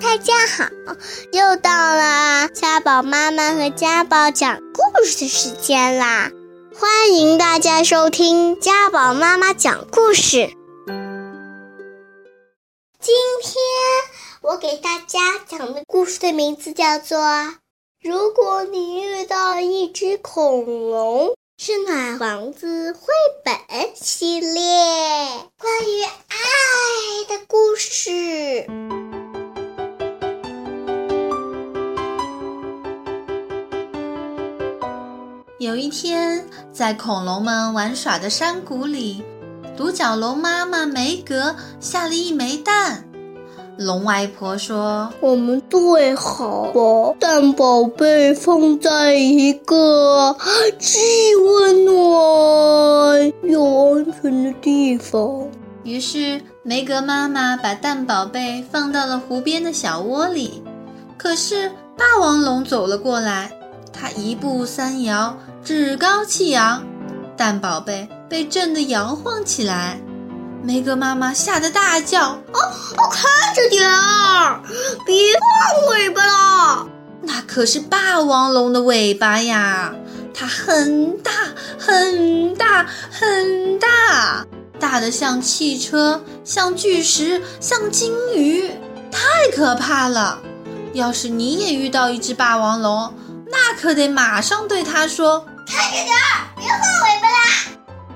大家好，又到了家宝妈妈和家宝讲故事的时间啦！欢迎大家收听家宝妈妈讲故事。今天我给大家讲的故事的名字叫做《如果你遇到一只恐龙》，是暖房子绘本系列关于爱的故事。有一天，在恐龙们玩耍的山谷里，独角龙妈妈梅格下了一枚蛋。龙外婆说：“我们最好把蛋宝贝放在一个既温暖又安全的地方。”于是，梅格妈妈把蛋宝贝放到了湖边的小窝里。可是，霸王龙走了过来。他一步三摇，趾高气扬，蛋宝贝被震得摇晃起来。梅格妈妈吓得大叫：“哦，看着点儿，别放尾巴了！那可是霸王龙的尾巴呀！它很大，很大，很大，大的像汽车，像巨石，像鲸鱼，太可怕了！要是你也遇到一只霸王龙，那可得马上对他说：“看着点儿，别晃尾巴啦！”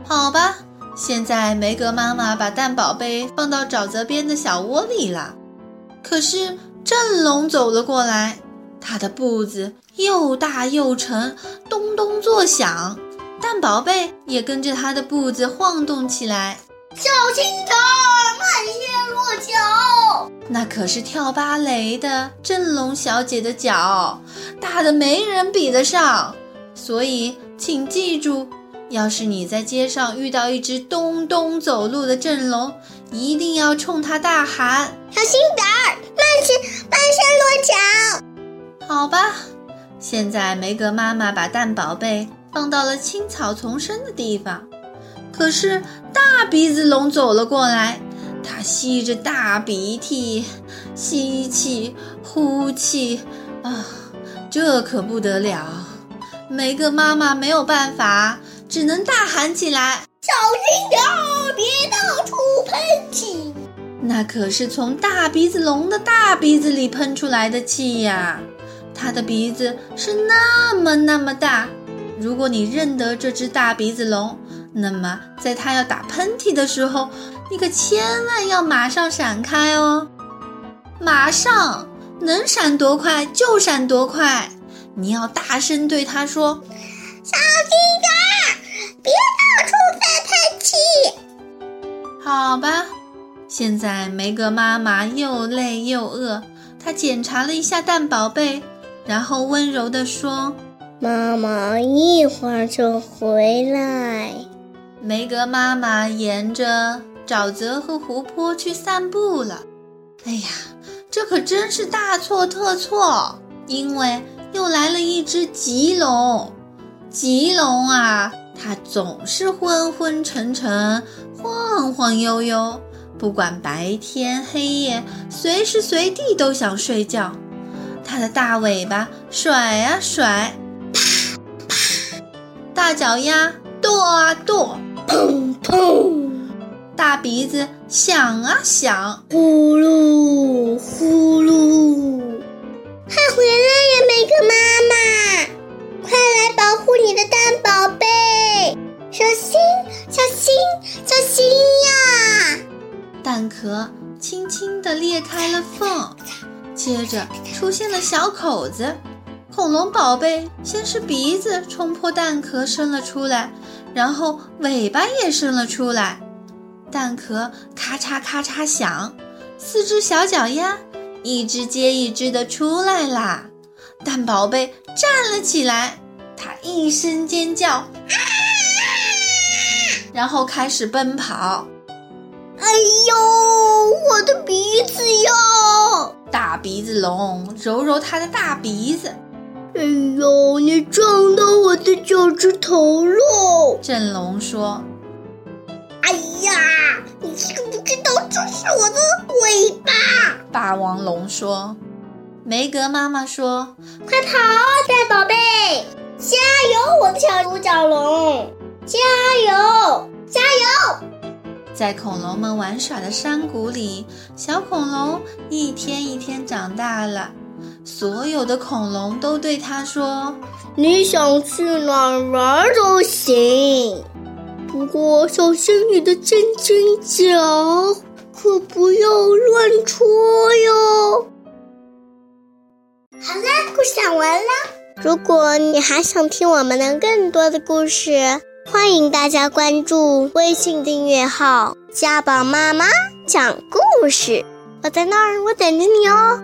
好吧，现在梅格妈妈把蛋宝贝放到沼泽边的小窝里了。可是振龙走了过来，他的步子又大又沉，咚咚作响，蛋宝贝也跟着他的步子晃动起来。小心点儿，慢些落脚。那可是跳芭蕾的振龙小姐的脚，大的没人比得上。所以，请记住，要是你在街上遇到一只咚咚走路的震龙，一定要冲它大喊：“小心点儿，慢些，慢些落脚。”好吧。现在，梅格妈妈把蛋宝贝放到了青草丛生的地方。可是大鼻子龙走了过来，它吸着大鼻涕，吸气呼气，啊，这可不得了！梅格妈妈没有办法，只能大喊起来：“小心点儿，别到处喷气！”那可是从大鼻子龙的大鼻子里喷出来的气呀！它的鼻子是那么那么大，如果你认得这只大鼻子龙。那么，在它要打喷嚏的时候，你可千万要马上闪开哦！马上能闪多快就闪多快，你要大声对它说：“小心点儿，别到处发喷气。”好吧，现在梅格妈妈又累又饿，她检查了一下蛋宝贝，然后温柔地说：“妈妈一会儿就回来。”梅格妈妈沿着沼泽和湖泊去散步了。哎呀，这可真是大错特错！因为又来了一只棘龙。棘龙啊，它总是昏昏沉沉、晃晃悠悠，不管白天黑夜，随时随地都想睡觉。它的大尾巴甩啊甩，啪啪，大脚丫跺啊跺。砰砰，大鼻子响啊响，呼噜小心小心呀！蛋壳轻轻地裂开了缝，接着出现了小口子。恐龙宝贝先是鼻子冲破蛋壳伸了出来，然后尾巴也伸了出来，蛋壳咔嚓咔嚓响，四只小脚丫一只接一只的出来啦。蛋宝贝站了起来，它一声尖叫，啊，然后开始奔跑。哎呦，我的鼻子哟！大鼻子龙揉揉它的大鼻子。哎呦！你撞到我的脚趾头喽！震龙说：“哎呀，你知不知道这是我的尾巴？”霸王龙说。梅格妈妈说：“快跑，大宝贝，加油，我的小独角龙，加油，加油！”在恐龙们玩耍的山谷里，小恐龙一天一天长大了。所有的恐龙都对他说：“你想去哪儿玩都行，不过小心你的尖尖角，可不要乱戳哟。”好啦，故事讲完了。如果你还想听我们的更多的故事，欢迎大家关注微信订阅号“家宝妈妈讲故事”。我在那儿，我等着你哦。